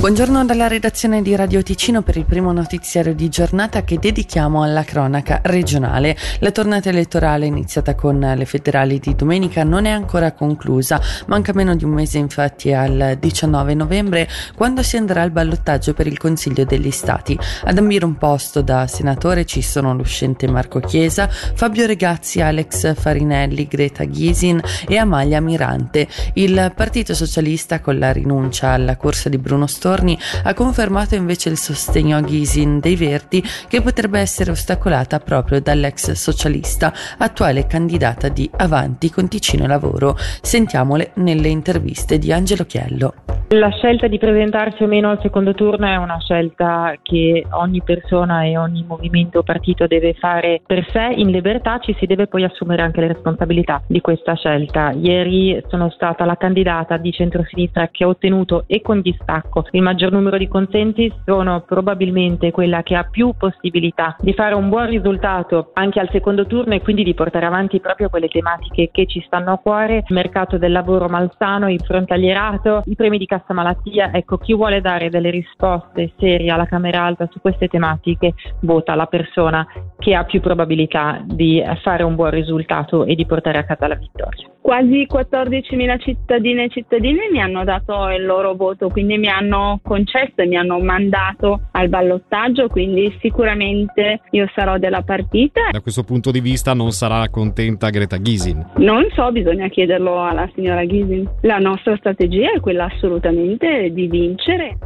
Buongiorno dalla redazione di Radio Ticino per il primo notiziario di giornata che dedichiamo alla cronaca regionale. La tornata elettorale iniziata con le federali di domenica non è ancora conclusa, manca meno di un mese infatti al 19 novembre quando si andrà al ballottaggio per il Consiglio degli Stati. Ad ambire un posto da senatore ci sono l'uscente Marco Chiesa, Fabio Regazzi, Alex Farinelli, Greta Ghisin e Amalia Mirante. Il Partito Socialista con la rinuncia alla corsa di Bruno Storni Storni ha confermato invece il sostegno a Ghisin dei Verdi che potrebbe essere ostacolata proprio dall'ex socialista, attuale candidata di Avanti con Ticino Lavoro. Sentiamole nelle interviste di Angelo Chiello. La scelta di presentarsi o meno al secondo turno è una scelta che ogni persona e ogni movimento o partito deve fare per sé in libertà, ci si deve poi assumere anche le responsabilità di questa scelta. Ieri sono stata la candidata di centrosinistra che ha ottenuto e con distacco il maggior numero di consensi, sono probabilmente quella che ha più possibilità di fare un buon risultato anche al secondo turno e quindi di portare avanti proprio quelle tematiche che ci stanno a cuore, mercato del lavoro malsano, il frontalierato, i premi di cassa cassa malattia, ecco, chi vuole dare delle risposte serie alla Camera Alta su queste tematiche vota la persona che ha più probabilità di fare un buon risultato e di portare a casa la vittoria. Quasi 14.000 cittadine e cittadini mi hanno dato il loro voto, quindi mi hanno concesso e mi hanno mandato al ballottaggio, quindi sicuramente io sarò della partita. Da questo punto di vista non sarà contenta Greta Gysin? Non so, bisogna chiederlo alla signora Gysin. La nostra strategia è quella assolutamente di vincere.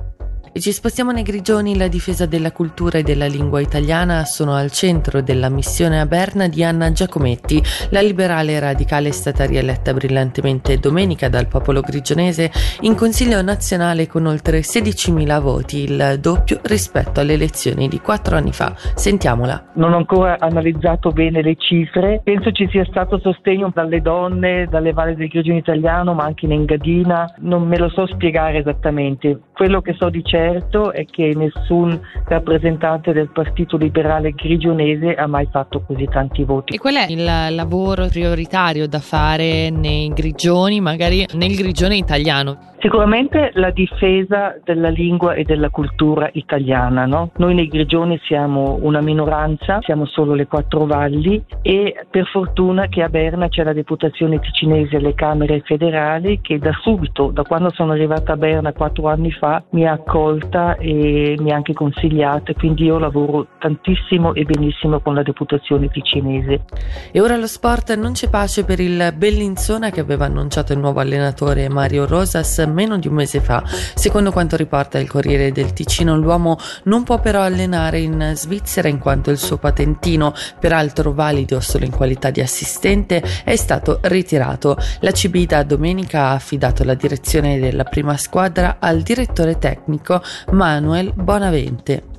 Ci spostiamo nei grigioni, la difesa della cultura e della lingua italiana sono al centro della missione a Berna di Anna Giacometti. La liberale radicale è stata rieletta brillantemente domenica dal popolo grigionese in Consiglio nazionale con oltre 16.000 voti, il doppio rispetto alle elezioni di quattro anni fa. Sentiamola. Non ho ancora analizzato bene le cifre, penso ci sia stato sostegno dalle donne, dalle valle del Grigione italiano, ma anche in Engadina, non me lo so spiegare esattamente. Quello che sto dicendo certo è che nessun rappresentante del Partito Liberale grigionese ha mai fatto così tanti voti. E qual è il lavoro prioritario da fare nei grigioni, magari nel grigione italiano? Sicuramente la difesa della lingua e della cultura italiana. No? Noi nei Grigioni siamo una minoranza, siamo solo le quattro valli e per fortuna che a Berna c'è la deputazione ticinese alle Camere federali che da subito, da quando sono arrivata a Berna quattro anni fa, mi ha accolta e mi ha anche consigliata, quindi io lavoro tantissimo e benissimo con la deputazione ticinese. E ora lo sport non c'è pace per il Bellinzona che aveva annunciato il nuovo allenatore Mario Rosas meno di un mese fa. Secondo quanto riporta il Corriere del Ticino, l'uomo non può però allenare in Svizzera in quanto il suo patentino, peraltro valido solo in qualità di assistente, è stato ritirato. La CB da domenica ha affidato la direzione della prima squadra al direttore tecnico Manuel Bonavente.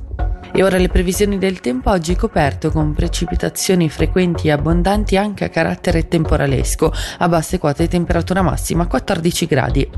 E ora le previsioni del tempo oggi coperto con precipitazioni frequenti e abbondanti anche a carattere temporalesco, a basse quote temperatura massima 14 gradi.